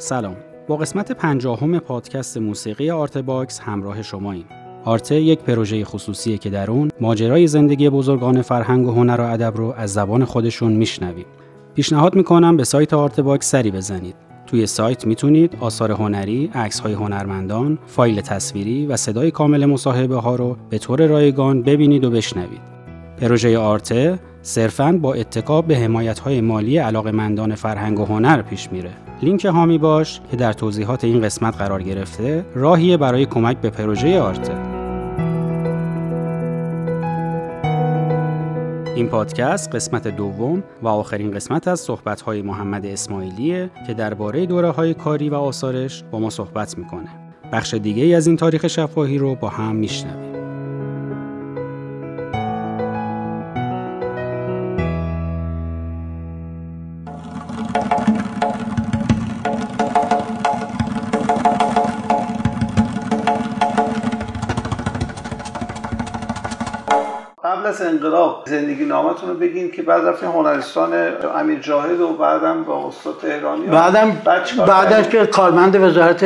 سلام. با قسمت پنجاهم پادکست موسیقی آرت باکس همراه شماییم آرته یک پروژه خصوصیه که در اون ماجرای زندگی بزرگان فرهنگ و هنر و ادب رو از زبان خودشون میشنویم. پیشنهاد می‌کنم به سایت آرت باکس سری بزنید. توی سایت می‌تونید آثار هنری، عکس های هنرمندان، فایل تصویری و صدای کامل مصاحبه ها رو به طور رایگان ببینید و بشنوید. پروژه آرته صرفاً با اتکا به حمایت های مالی علاقمندان فرهنگ و هنر پیش میره. لینک هامی باش که در توضیحات این قسمت قرار گرفته راهیه برای کمک به پروژه آرته. این پادکست قسمت دوم و آخرین قسمت از صحبت‌های محمد اسماعیلیه که درباره دوره های کاری و آثارش با ما صحبت می‌کنه. بخش دیگه از این تاریخ شفاهی رو با هم میشنویم. انقلاب زندگی نامتون رو بگین که بعد رفتین هنرستان امیر جاهد و بعدم با استاد تهرانی. بعدم بعد از که کارمند وزارت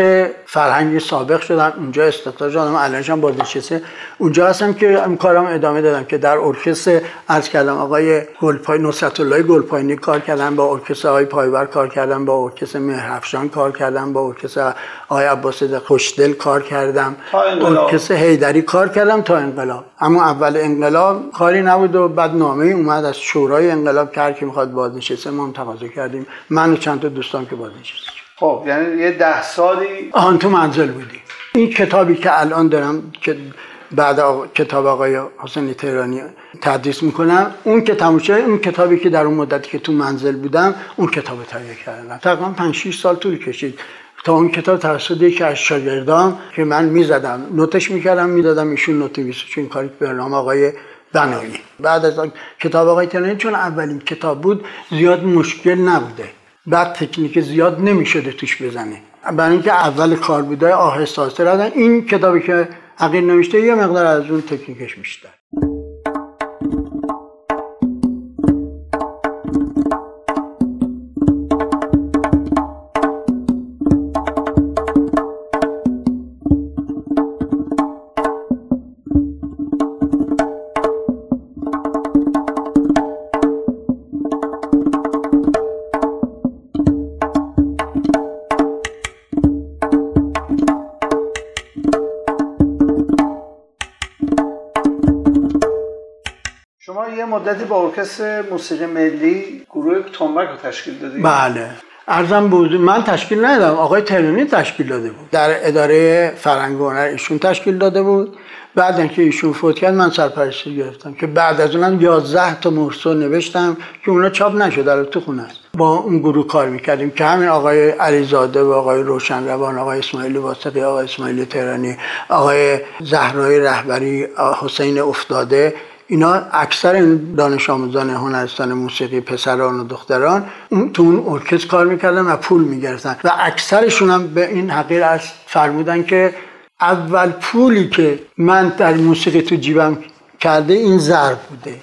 فرهنگ سابق شدم اونجا استخدام شدم الانشم بازنشسته اونجا هستم که این کارم ادامه دادم که در ارکستر از کردم آقای گلپای نصرت الله گلپایینی کار کردم با ارکستر آقای پایور کار کردم با ارکستر مهرفشان کار کردم با ارکستر آقای عباس خوشدل کار کردم. ارکستر هیدری کار کردم تا انقلاب. اما اول انقلاب کاری نبود و بعد نامه اومد از شورای انقلاب کرد که می‌خواد بازنشسته ما هم تقاضا کردیم. من و چند تا دوستان که بازنشسته خب یعنی یه ده سالی آن تو منزل بودی. این کتابی که الان دارم که بعد کتاب آقای حسین تهرانی تدریس می‌کنم اون که تموشه اون کتابی که در اون مدتی که تو منزل بودم اون کتاب تهیه کردم. تقریبا 5 6 سال طول کشید. تا اون کتاب توسط یکی از شاگردان که من می‌زدم نوتش می‌کردم می‌دادم ایشون نوت چون کاری برنامه آقای بنایی. بعد از کتاب آقای تهرانی چون اولین کتاب بود زیاد مشکل نبوده. بعد تکنیک زیاد نمی‌شده توش بزنه. برای اینکه اول کار بوده آهسته آهسته این کتابی که عقیل نوشته یه مقدار از اون تکنیکش بیشتر. ارکستر موسیقی ملی گروه تنبک رو تشکیل دادیم بله. ارزم بود من تشکیل ندادم. آقای تهرانی تشکیل داده بود. در اداره فرهنگ هنر ایشون تشکیل داده بود. بعد اینکه ایشون فوت کرد من سرپرستی گرفتم که بعد از اونم 11 تا مرسو نوشتم که اونا چاپ نشده تو خونه است. با اون گروه کار می‌کردیم که همین آقای علیزاده و آقای روشن روان آقای اسماعیل واسقی آقای اسماعیل تهرانی آقای زهرای رهبری حسین افتاده اینا اکثر دانش آموزان هنرستان موسیقی پسران و دختران تو اون ارکستر کار می‌کردن و پول می‌گرفتن. و اکثرشون هم به این حقیر از فرمودن که اول پولی که من در موسیقی تو جیبم کرده این ضرب بوده.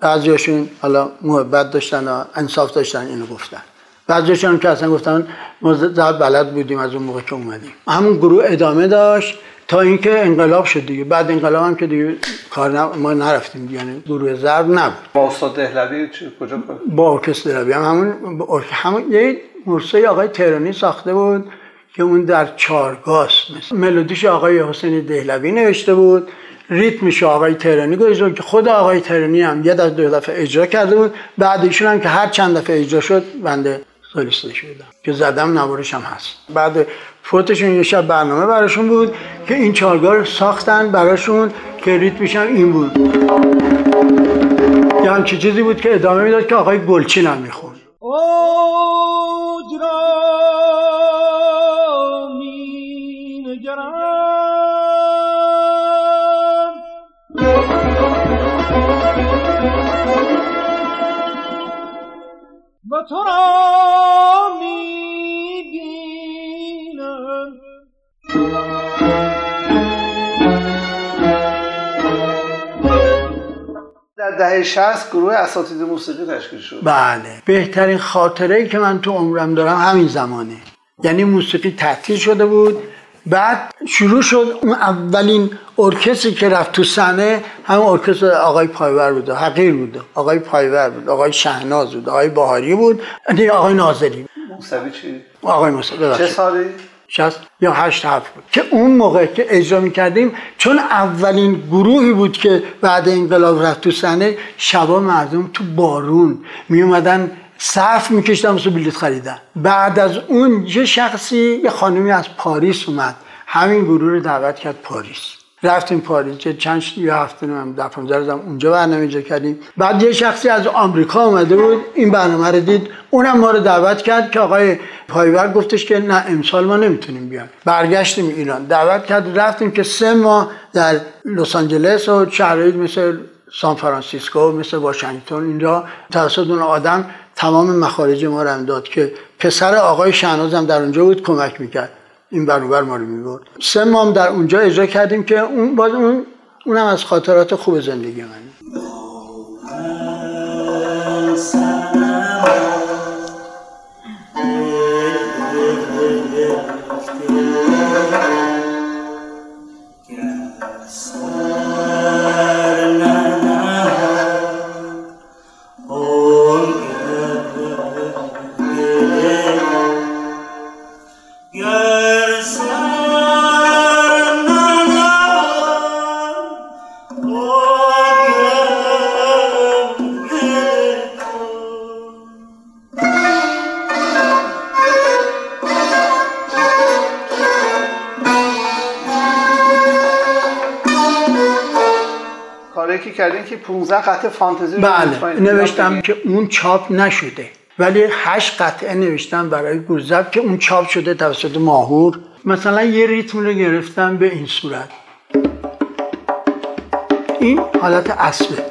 بعضیاشون حالا محبت داشتن و انصاف داشتن اینو گفتن. بعضیشون که اصلا گفتن ما بلد بودیم از اون موقع که اومدیم. همون گروه ادامه داشت. تا اینکه انقلاب شد دیگه. بعد انقلاب هم که دیگه کار ما نرفتیم یعنی گروه ضرب نبود. با استاد دهلوی کجا با ارکستر دهلوی. هم همون با همون یه مرسه آقای تهرانی ساخته بود که اون در چارگاس مثل ملودیش آقای حسین دهلوی نوشته بود. ریتمش آقای تهرانی گذاشته که خود آقای تهرانی هم یه دفعه دو دفعه اجرا کرده بود. بعد ایشون هم که هر چند دفعه اجرا شد بنده سولیسته شدم که زدم نوارش هم هست. بعد فوتشون یه شب برنامه براشون بود که این چارگاه رو ساختن براشون که ریتمش هم این بود. یه همچی چیزی بود که ادامه می‌داد که آقای گلچین هم میخون تو دهه 60 گروه اساتید موسیقی تشکیل شد. بله. بهترین خاطره ای که من تو عمرم دارم همین زمانه. یعنی موسیقی تعطیل شده بود. بعد شروع شد اون اولین ارکستری که رفت تو صحنه هم ارکستر آقای پایور بود حقیر بود آقای پایور بود آقای شهناز بود آقای بهاری بود آقای ناظری. موسوی چی؟ آقای موسوی چه سالی؟ شست یا هشت هفت بود. که اون موقع که اجرا می‌کردیم چون اولین گروهی بود که بعد انقلاب رفت تو صحنه شبا مردم تو بارون میومدن صرف میکشتم واسه بلیط خریدن. بعد از اون یه شخصی یه خانمی از پاریس اومد. همین گروه رو دعوت کرد پاریس. رفتیم پاریس چه چند یه هفته نمیم در 15 روز اونجا برنامه اجرا کردیم. بعد یه شخصی از آمریکا اومده بود این برنامه رو دید. اونم ما رو دعوت کرد که آقای پایور گفتش که نه امسال ما نمی‌تونیم بیان برگشتیم ایران دعوت کرد رفتیم که سه ماه در لس آنجلس و شهرهایی مثل سان فرانسیسکو مثل واشنگتن اینجا توسط اون آدم تمام مخارج ما رو داد که پسر آقای شهنازم در اونجا بود کمک می‌کرد. این برابر ما رو می‌برد. سه مام در اونجا اجرا کردیم که اون باز اون اونم از خاطرات خوب زندگی من. که 15 قطعه فانتزی رو بله نوشتم که اون چاپ نشده. ولی هشت قطعه نوشتم برای گوزب که اون چاپ شده توسط ماهور. مثلا یه ریتم رو گرفتم به این صورت. این حالت اصله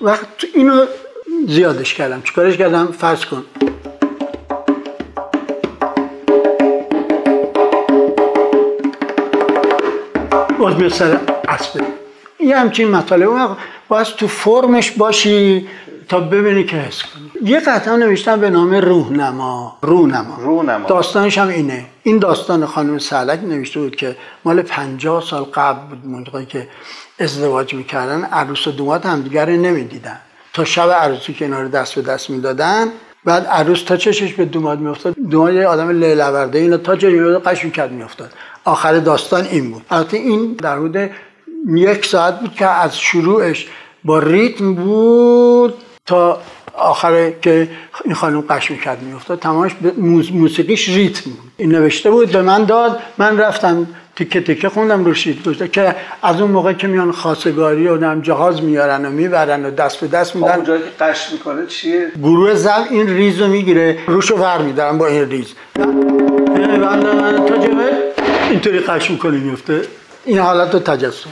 وقت اینو زیادش کردم. چیکارش کردم؟ فرض کن. باز به سر اسب. یه همچین مطالب. باید تو فرمش باشی تا ببینی که حس کنی. یه قطعه نوشتم به نام روحنما. روحنما. روحنما. داستانش هم اینه. این داستان خانم سعلک نوشته بود که مال پنجاه سال قبل بود. موقعی که ازدواج می‌کردن عروس و دومات همدیگر نمی‌دیدن. تا شب عروسی که اینا رو دست به دست می‌دادن بعد عروس تا چشش به دوماد میافتاد؟ دوماد یه آدم لیلورده اینو تا جایی قش می‌کرد میافتاد. آخر داستان این بود. البته این در حدود یک ساعت بود که از شروعش با ریتم بود تا آخر که این خانم قش می‌کرد میافتاد. تمامش موسیقیش ریتم بود. این نوشته بود به من داد من رفتم تیکه تیکه خوندم رو شید گفته که از اون موقع که میان خاصگاری و نم جهاز میارن و می‌برن و دست به دست میدن. اونجایی که قش می‌کنه چیه؟ گروه زن این ریز رو می‌گیره روشو ور میدارن با این ریز. اینطوری قش می‌کنه میفته این حالت رو تجسم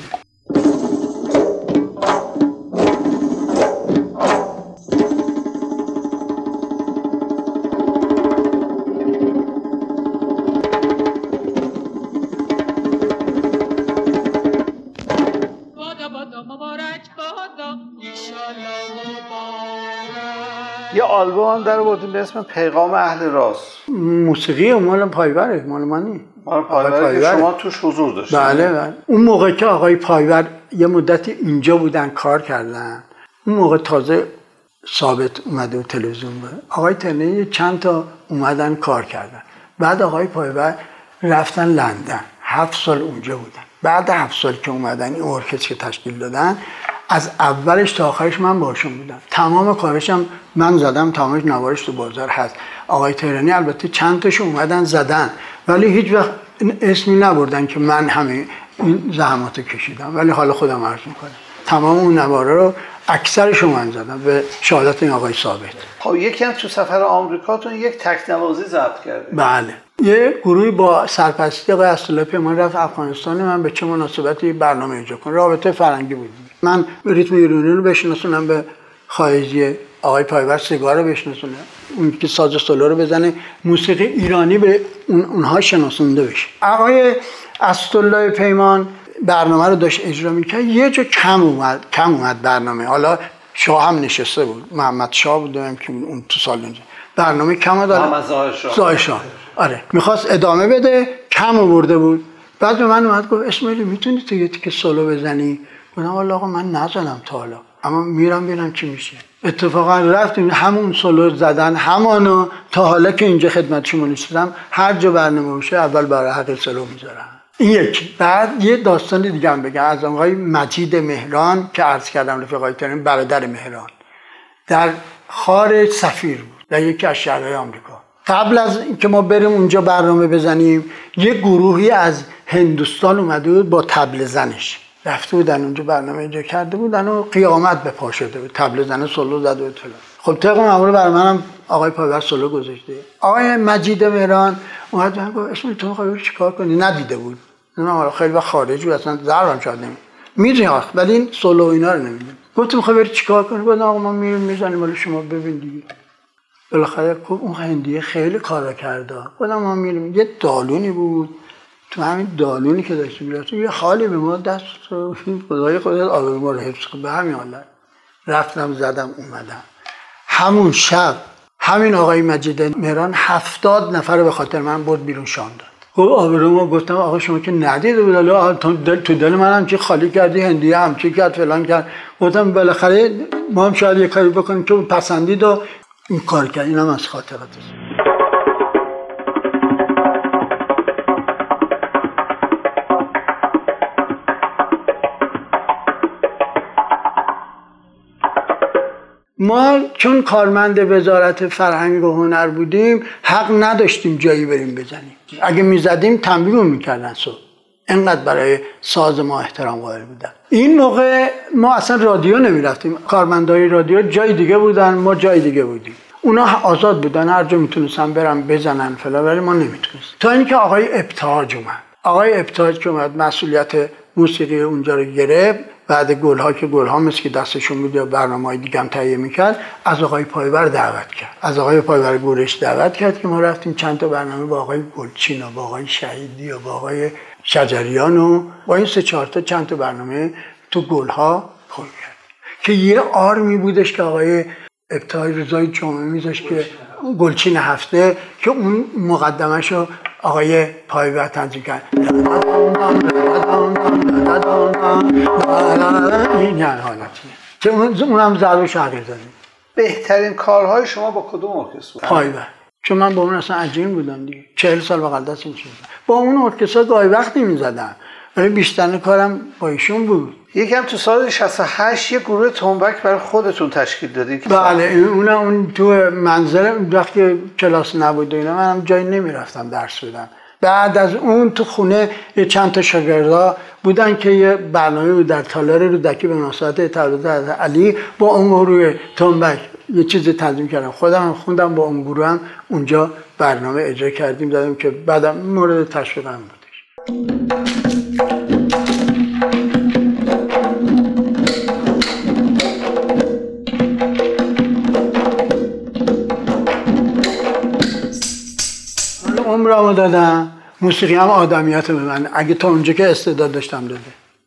یه آلبوم هم در بودیم به اسم پیغام اهل راست. موسیقی مال پایوره مال منی. مال که شما توش حضور داشتید. بله بله. اون موقع که آقای پایور یه مدتی اینجا بودن کار کردن اون موقع تازه ثابت اومده و تلویزیون بود. آقای تنه چند تا اومدن کار کردن. بعد آقای پایور رفتن لندن. هفت سال اونجا بودن. بعد هفت سال که اومدن این ارکستر که تشکیل دادن از اولش تا آخرش من باشون بودم. تمام کارشم من زدم تمامش نوارش تو بازار هست. آقای تهرانی البته چند تاش اومدن زدن ولی هیچ وقت اسمی نبردن که من همه این زحماتو کشیدم. ولی حالا خودم عرض می‌کنم. تمام اون نواره رو اکثرش من زدم به شهادت این آقای ثابت. خب یکی هم تو سفر آمریکاتون یک تک نوازی ضبط کرده. بله. یه گروهی با سرپرستی آقای اسدالله پیمان رفت افغانستان. من به چه مناسبتی برنامه اجرا کن رابطه فرنگی بود. من ریتم ایرانی رو بشناسونم به خارجی آقای پایور سیگار رو بشناسونه اون که ساز سولو رو بزنه موسیقی ایرانی به اون اونها شناسونده بشه. آقای اسدالله پیمان برنامه رو داشت اجرا می‌کرد. یه جا کم اومد کم اومد برنامه. حالا شاه هم نشسته بود. محمد شاه بود که اون تو سال برنامه کم داره محمد زاهشان آره. می‌خواست ادامه بده کم آورده بود. بعد به من اومد گفت اسماعیل می‌تونی تو یه تیکه سولو بزنی؟ گفتم والا آقا من نزنم تا حالا. اما میرم ببینم چی میشه. اتفاقا رفتیم همون سولو زدن همانو تا حالا که اینجا خدمت شما نشستم هر جا برنامه باشه اول برای حق سولو می‌ذارم. این یکی. بعد یه داستان دیگه هم بگم. از آقای مجید مهران که عرض کردم رفقای برادر مهران. در خار سفیر بود. در یکی از شهرهای آمریکا. قبل از اینکه ما بریم اونجا برنامه بزنیم یه گروهی از هندوستان اومده بود با تبل زنش. رفته بودن اونجا برنامه اینجا کرده بودن و قیامت به پا شده بود. تبل زن سولو زده بود فلان. خب طبق معمول برای منم آقای پایور سولو گذاشته. آقای مجید مهران اومد من گفت اسم تو می‌خوای چیکار کنی؟ ندیده بود. نه خیلی وقت خارج بود اصلا ضربم شاید نمی می‌دونی ولی این سولو اینا رو نمی‌دونی گفت می‌خوای بری چیکار کنی؟ گفتم آقا ما میریم می‌زنیم ولی شما ببین دیگه. بالاخره خب اون هندیه خیلی کارا کرده. خودم ما میریم یه دالونی بود. تو همین دالونی که داشتیم می‌رفتیم یه حالی به ما دست خدای خودت آبرو ما رو حفظ به همین حالت رفتم زدم اومدم. همون شب همین آقای مجید مهران هفتاد نفر به خاطر من برد بیرون شام داد. گفت آبرو ما گفتم آقا شما که ندیده بود تو دل تو دل منم چی خالی کردی هندیه هم چی کرد فلان کرد. گفتم بالاخره ما هم شاید یه کاری بکنیم که پسندید و این کار کرد اینم از خاطرات ما چون کارمند وزارت فرهنگ و هنر بودیم حق نداشتیم جایی بریم بزنیم. اگه می‌زدیم تنبیهمون می‌کردن صبح. انقدر برای ساز ما احترام قائل بودن. این موقع ما اصلا رادیو نمی‌رفتیم. کارمندای رادیو جای دیگه بودن ما جای دیگه بودیم. اونا آزاد بودن هر جا می‌تونستن برن بزنن فلا ولی ما نمی‌تونستیم. تا اینکه آقای ابتاج اومد. آقای ابتاج که اومد مسئولیت موسیقی اونجا رو گرفت. بعد گل ها که گل ها مثل که دستشون بود یا برنامه های دیگه هم تهیه می‌کرد از آقای پایور دعوت کرد. از آقای پایور گروهش دعوت کرد که ما رفتیم چند تا برنامه با آقای گلچین و با آقای شهیدی و با آقای شجریان و با این سه چهار تا چند تا برنامه تو گل ها پر کرد. که یه آرمی بودش که آقای ابتهاج روزای جمعه میذاشت که گلچین هفته که اون مقدمش رو آقای پایور تنظیم کرد. این یعنی حالتیه که اون هم ضرب شهری زدیم بهترین کارهای شما با کدوم ارکستر پایور چون من با اون اصلا عجین بودم دیگه. چهل سال بغل دست این با اون ارکستر گاهی وقتی می‌زدم. ولی بیشتر کارم با ایشون بود. یکم تو سال 68 یه گروه تنبک برای خودتون تشکیل دادین بله اون اون تو منظر وقتی کلاس نبود و اینا منم جایی نمی‌رفتم درس بدم. بعد از اون تو خونه یه چند تا شاگردا بودن که یه برنامه بود در تالار رودکی به مناسبت تولد علی با اون گروه تنبک یه چیزی تنظیم کردم. خودم هم خوندم با اون گروه هم. اونجا برنامه اجرا کردیم. دادیم که بعدم مورد تشویقم بودش عمرمو دادم. موسیقی هم آدمیت به من. اگه تا اونجا که استعداد داشتم داده.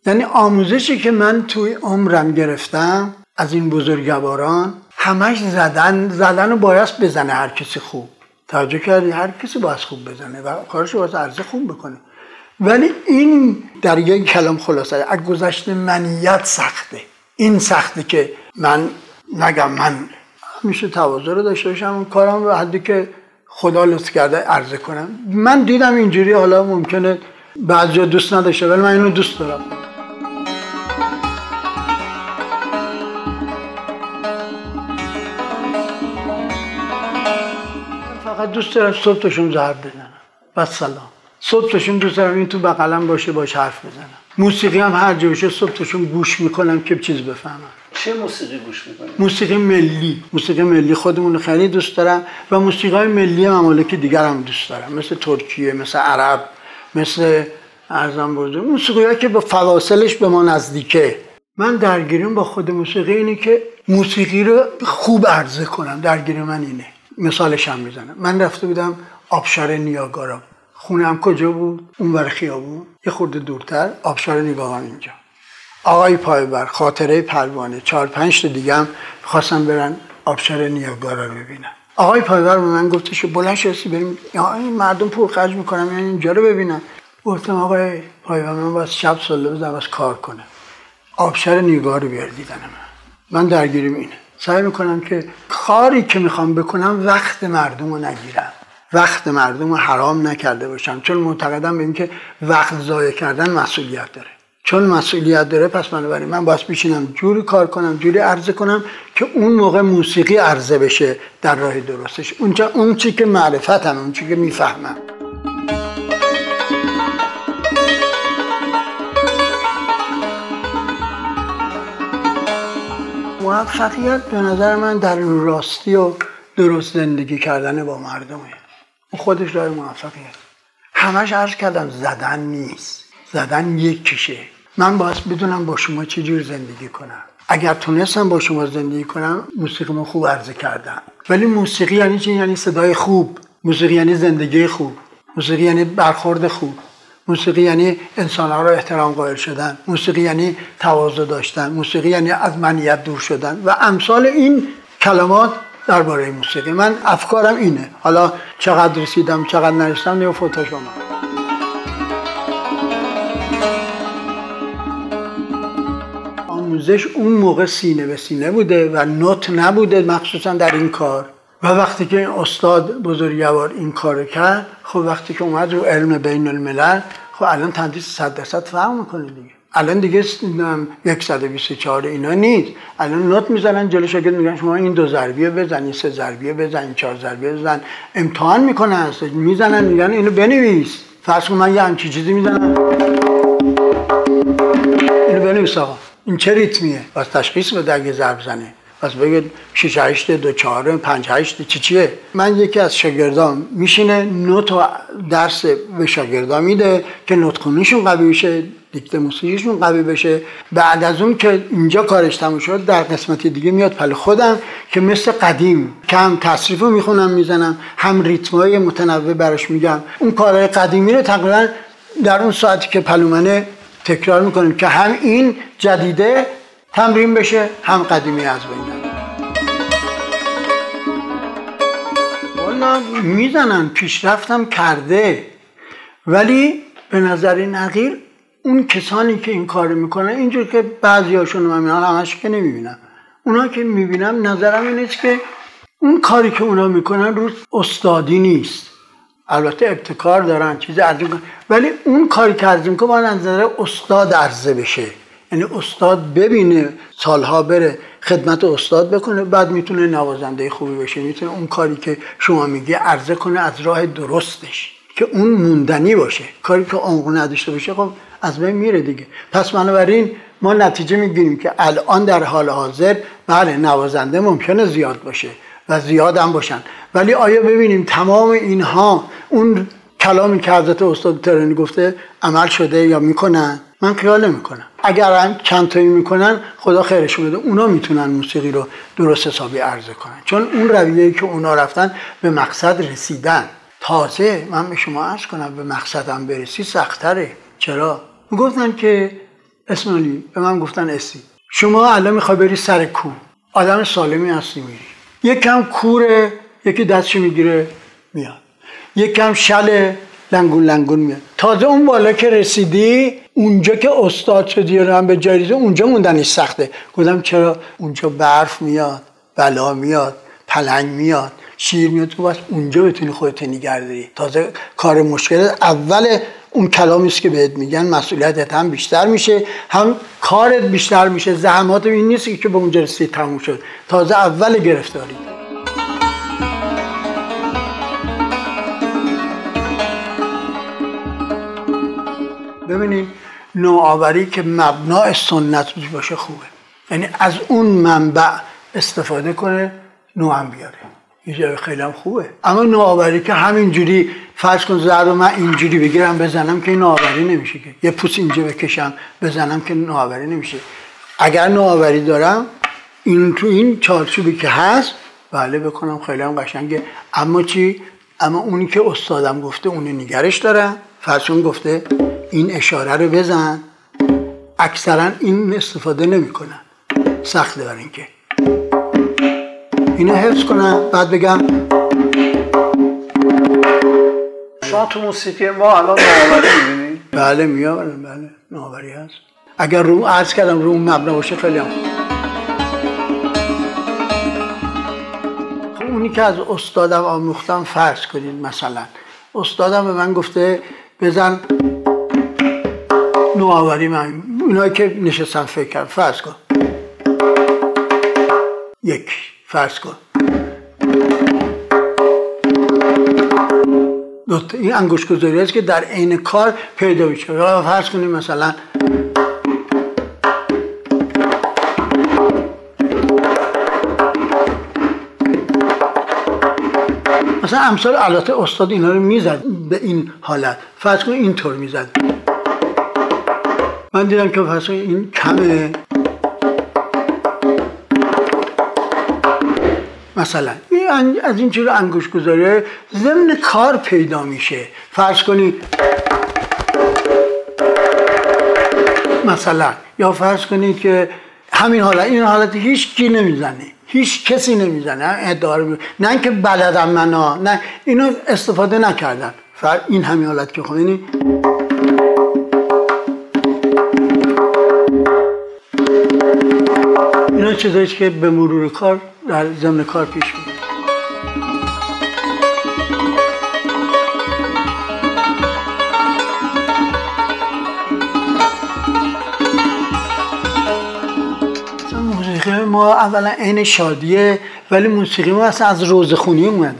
یعنی آموزشی که من توی عمرم گرفتم از این بزرگواران همش زدن زدن رو باید بزنه هر کسی خوب. توجه کردی؟ هر کسی باید خوب بزنه و کارش باید عرضه خوب بکنه. ولی این در یک کلام خلاصه از گذشته منیت سخته. این سخته که من نگم من همیشه تواضع رو داشته باشم کارم به حدی که خدا لطف کرده عرضه کنم. من دیدم اینجوری حالا ممکنه بعضی دوست نداشته ولی من اینو دوست دارم. فقط دوست دارم صبحشون زهر بزنم. و سلام. صبحشون دوست دارم این تو بغلم باشه باش حرف بزنم. موسیقی هم هر جا باشه صبحشون گوش می‌کنم که چیز بفهمم. چه موسیقی گوش می‌کنی؟ موسیقی ملی. موسیقی ملی خودمون خیلی دوست دارم و موسیقی های ملی ممالک دیگر هم دوست دارم. مثل ترکیه مثل عرب مثل ارزم بزرگ موسیقی که به فواصلش به ما نزدیکه. من درگیریم با خود موسیقی اینه که موسیقی رو خوب عرضه کنم. درگیری من اینه. مثالش هم می‌زنم. من رفته بودم آبشار نیاگارا. خونم کجا بود؟ اون ور خیابون. یه خورده دورتر آبشار نیاگارا اینجا. آقای پایبر خاطره پروانه. چهار پنج تا دیگه هم خواستم برن آبشار نیاگارا ببینن. آقای پایور به من گفتش بلند شستی بریم. این مردم پول خرج می‌کنم یعنی اینجا رو ببینم گفتم آقای پایور من باید شب ساله بزنم باید کار کنم. آبشار نیگاه رو بیار دیدن من. من درگیریم اینه. سعی می‌کنم که کاری که می‌خوام بکنم وقت مردم رو نگیرم. وقت مردم رو حرام نکرده باشم. چون معتقدم به اینکه وقت ضایع کردن مسئولیت داره. چون مسئولیت داره پس بنابراین من باید بشینم جوری کار کنم جوری عرضه کنم که اون موقع موسیقی عرضه بشه در راه درستش. اونجا اون چی که معرفتم اون چی که می‌فهمم. موفقیت به نظر من در راستی و درست زندگی کردن با مردمه. خودش راه موفقیت همش عرض کردم زدن نیست. زدن یک کشه من باید بدونم با شما چجور زندگی کنم. اگر تونستم با شما زندگی کنم موسیقی من خوب عرضه کردم ولی موسیقی یعنی چی؟ یعنی صدای خوب. موسیقی یعنی زندگی خوب. موسیقی یعنی برخورد خوب. موسیقی یعنی انسان ها را احترام قائل شدن. موسیقی یعنی تواضع داشتن. موسیقی یعنی از منیت دور شدن. و امثال این کلمات درباره موسیقی. من افکارم اینه. حالا چقدر رسیدم چقدر نرسیدم نیو فوتا شما آموزش اون موقع سینه به سینه بوده و نوت نبوده مخصوصا در این کار. و وقتی که این استاد بزرگوار این کار کرد خب وقتی که اومد رو علم بین الملل خب الان تندیس صد درصد فهم می‌کنه دیگه. الان دیگه 124 اینا نیست. الان نوت می‌زنن جلو شاگرد میگن شما این دو ضربیه بزن این سه ضربیه بزن این چهار ضربیه بزن. امتحان می‌کنن می‌زنن میگن اینو بنویس. فرض من یه همچی چیزی می‌زنم. اینو بنویس آقا. این چه ریتمیه؟ واسه تشخیص بده اگه ضرب زنه. پس بگید 6 8 2 4 5 8 چی چیه؟ من یکی از شاگردام میشینه نوت و درس به شاگردا میده که نوت خونیشون قوی بشه دیکته موسیقیشون قوی بشه. بعد از اون که اینجا کارش تموم شد در قسمت دیگه میاد پل خودم که مثل قدیم که هم تصریف رو می‌خونم می‌زنم هم ریتمای متنوع براش میگم. اون کارهای قدیمی رو تقریبا در اون ساعتی که پلومنه تکرار می‌کنیم که هم این جدیده تمرین بشه هم قدیمی از بین والا می‌زنن پیشرفتم کرده. ولی به نظر نقیر اون کسانی که این کار می‌کنن اینجور که بعضی هاشون من می‌بینم همش که نمی‌بینم. اونا که می‌بینم نظرم این که اون کاری که اونا می‌کنن روز استادی نیست. البته ابتکار دارن چیز عرضه ولی اون کاری که عرضه می‌کنه با نظر استاد عرضه بشه. یعنی استاد ببینه سالها بره خدمت استاد بکنه بعد می‌تونه نوازنده خوبی بشه. می‌تونه اون کاری که شما میگه عرضه کنه از راه درستش که اون موندنی باشه. کاری که عمق نداشته باشه خب از بین میره دیگه. پس بنابراین ما نتیجه می‌گیریم که الان در حال حاضر بله نوازنده ممکنه زیاد باشه و زیاد هم باشن. ولی آیا ببینیم تمام اینها اون کلامی که حضرت استاد ترانی گفته عمل شده یا می‌کنن؟ من خیال نمی‌کنم. اگر تایی می‌کنن خدا خیرش بده اونا می‌تونن موسیقی رو درست حسابی عرضه کنن. چون اون رویه که اونا رفتن به مقصد رسیدن. تازه من به شما عرض کنم به مقصدم برسی سختره. چرا؟ گفتن که اسمانی به من گفتن اسی. شما الان می‌خوای بری سر کو. آدم سالمی هستی میری. یکم کوره یکی دستشو می‌گیره میاد. یکم شل لنگون لنگون میاد. تازه اون بالا که رسیدی اونجا که استاد شدی هم به جایزه اونجا موندنش سخته. گفتم چرا اونجا برف میاد بلا میاد پلنگ میاد شیر میاد؟ تو بس اونجا بتونی خودت نگردی تازه کار مشکل اول اون کلامی است که بهت میگن مسئولیتت هم بیشتر میشه هم کارت بیشتر میشه. زحمات این نیست که به اونجا رسید تموم شد. تازه اول گرفتاری. ببینید نوآوری که مبنای سنت باشه خوبه. یعنی از اون منبع استفاده کنه نو هم بیاره اینجا خیلی هم خوبه. اما نوآوری که همینجوری فرض کن زرد و من اینجوری بگیرم بزنم که نوآوری نمیشه که. یه پوس اینجا بکشم بزنم که نوآوری نمیشه. اگر نوآوری دارم این تو این چارچوبی که هست بله بکنم خیلی هم قشنگه. اما چی؟ اما اونی که استادم گفته اونو نگرش دارم فرض گفته این اشاره رو بزن. اکثرا این استفاده نمی‌کنن. سخته برای اینکه اینو حفظ کنم بعد بگم. شما تو موسیقی ما الان نوآوری می‌بینید بله میآورم. بله نوآوری هست. اگر رو عرض کردم رو مبنا باشه خیلی هم. خب، اونی که از استادم آموختم فرض کنید مثلا. استادم به من گفته بزن نوآوری من. اونایی که نشستن فکر کرد فرض کن. یک. فرض کن. این انگوش گذاری است که در عین کار پیدا میشه. فرض کنیم مثلا مثلا امثال البته استاد اینا رو می‌زد به این حالت. فرض کن اینطور می‌زد. من دیدم که فرض این کمه مثلا این از این چیز انگوش گذاره ضمن کار پیدا میشه فرض کنی مثلا یا فرض کنید که همین حالت این حالت هیچ کی نمی‌زنه هیچ کسی نمی‌زنه ادعا نه اینکه بلدم منا نه اینو استفاده نکردن این همین حالت که خب چیزایی که به مرور کار در ضمن کار پیش میاد. موسیقی ما اولا عین شادیه ولی موسیقی ما اصلا از روزخونی اومده.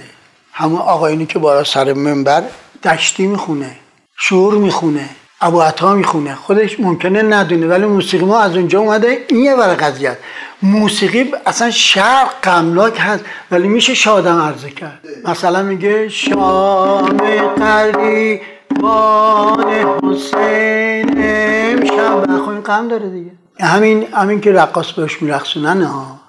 همون آقایونی که بالا سر منبر دشتی می‌خونه شعور می‌خونه. ابو عطا می‌خونه. خودش ممکنه ندونه ولی موسیقی ما از اونجا اومده. این یه ور قضیه موسیقی اصلا شرق قملاک هست ولی میشه شادم عرضه کرد. مثلا میگه شام قریبان حسین امشب. خب این قم داره دیگه. همین همین که رقاص بهش میرقصونن ها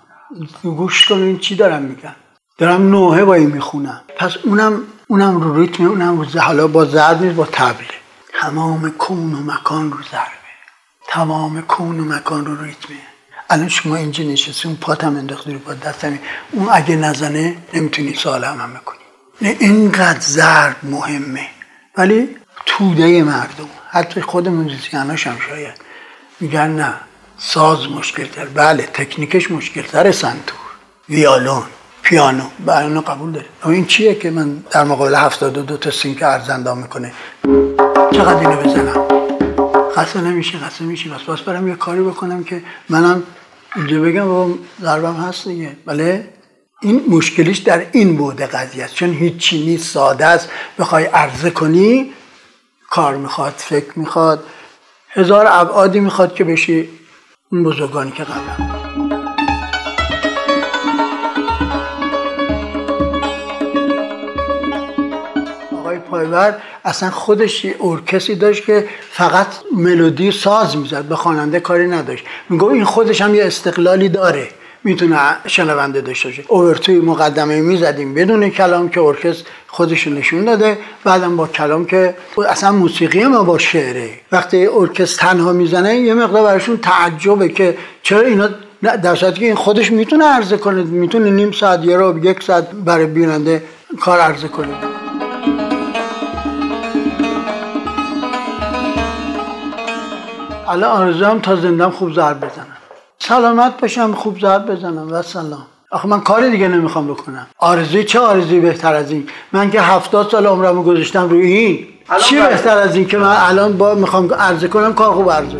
گوش کنین چی دارم میگن. دارم نوحه با این می‌خونم پس اونم اونم رو ریتم اونم رو حالا با ضرب نیست با تبله تمام کون و مکان رو ضربه. تمام کون و مکان رو ریتمه. الان شما اینجا نشستی اون پاتم انداختی رو با دستم اون اگه نزنه نمی‌تونی سال هم هم کنی نه اینقدر ضرب مهمه. ولی توده مردم. حتی خود موزیسیاناش هم شاید. میگن نه ساز مشکل تر بله تکنیکش مشکل تر سنتور. ویالون. پیانو. بله قبول داره این چیه که من در مقابل 72 تا سینک ارزندام می‌کنه؟ چقدر اینو بزنم؟ خسته نمیشه خسته میشه بس باز برم یه کاری بکنم که منم اینجا بگم بابا ضربم هست دیگه. بله؟ این مشکلیش در این بوده قضیه است. چون هیچی نیست ساده است. بخوای عرضه کنی کار می‌خواد فکر می‌خواد. هزار ابعادی می‌خواد که بشی اون بزرگانی که قبلا پایور اصلا خودش ارکستری داشت که فقط ملودی ساز می‌زد به خواننده کاری نداشت. میگو این خودش هم یه استقلالی داره. می‌تونه شنونده داشته باشه. اوورتوی مقدمه می‌زدیم بدون کلام که ارکستر خودش نشون داده. بعدم با کلام که اصلا موسیقی ما با شعره. وقتی ارکستر تنها می‌زنه یه مقدار براشون تعجبه که چرا اینا در صورتی که این خودش می‌تونه عرضه کنه. می‌تونه نیم ساعت یه رو یک ساعت برای بیننده کار عرضه کنه. الان آرزوام تا زندم خوب ضرب بزنم. سلامت باشم خوب ضرب بزنم و سلام. آخه من کاری دیگه نمی‌خوام بکنم. آرزوی چه آرزوی بهتر از این؟ من که هفتاد سال عمرمو گذاشتم روی این. چی بهتر از این که من الان با می‌خوام عرضه کنم کار خوب عرضه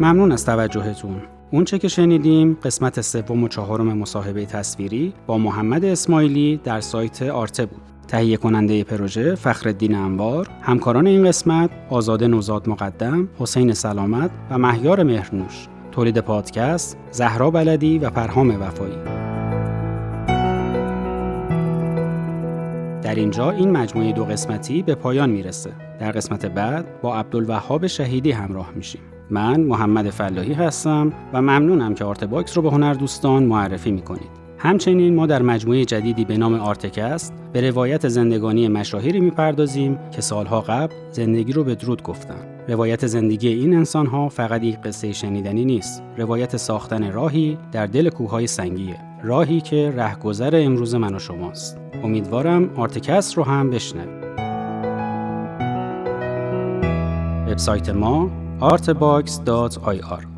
ممنون از توجهتون. اون چه که شنیدیم قسمت سوم و چهارم مصاحبه تصویری با محمد اسماعیلی در سایت آرته بود. تهیه کننده پروژه فخرالدین انوار، همکاران این قسمت آزاده نوزاد مقدم، حسین سلامت و مهیار مهرنوش، تولید پادکست زهرا بلدی و پرهام وفایی. در اینجا این مجموعه دو قسمتی به پایان می‌رسه. در قسمت بعد با عبدالوهاب شهیدی همراه میشیم. من محمد فلاحی هستم و ممنونم که آرتباکس رو به هنر دوستان معرفی می‌کنید. همچنین ما در مجموعه جدیدی به نام آرتکست به روایت زندگانی مشاهیری می‌پردازیم که سالها قبل زندگی رو به درود گفتن. روایت زندگی این انسان ها فقط یک قصه شنیدنی نیست. روایت ساختن راهی در دل کوههای سنگیه. راهی که رهگذر امروز من و شماست. امیدوارم آرتکست رو هم بشنوید. وبسایت ما artbox.ir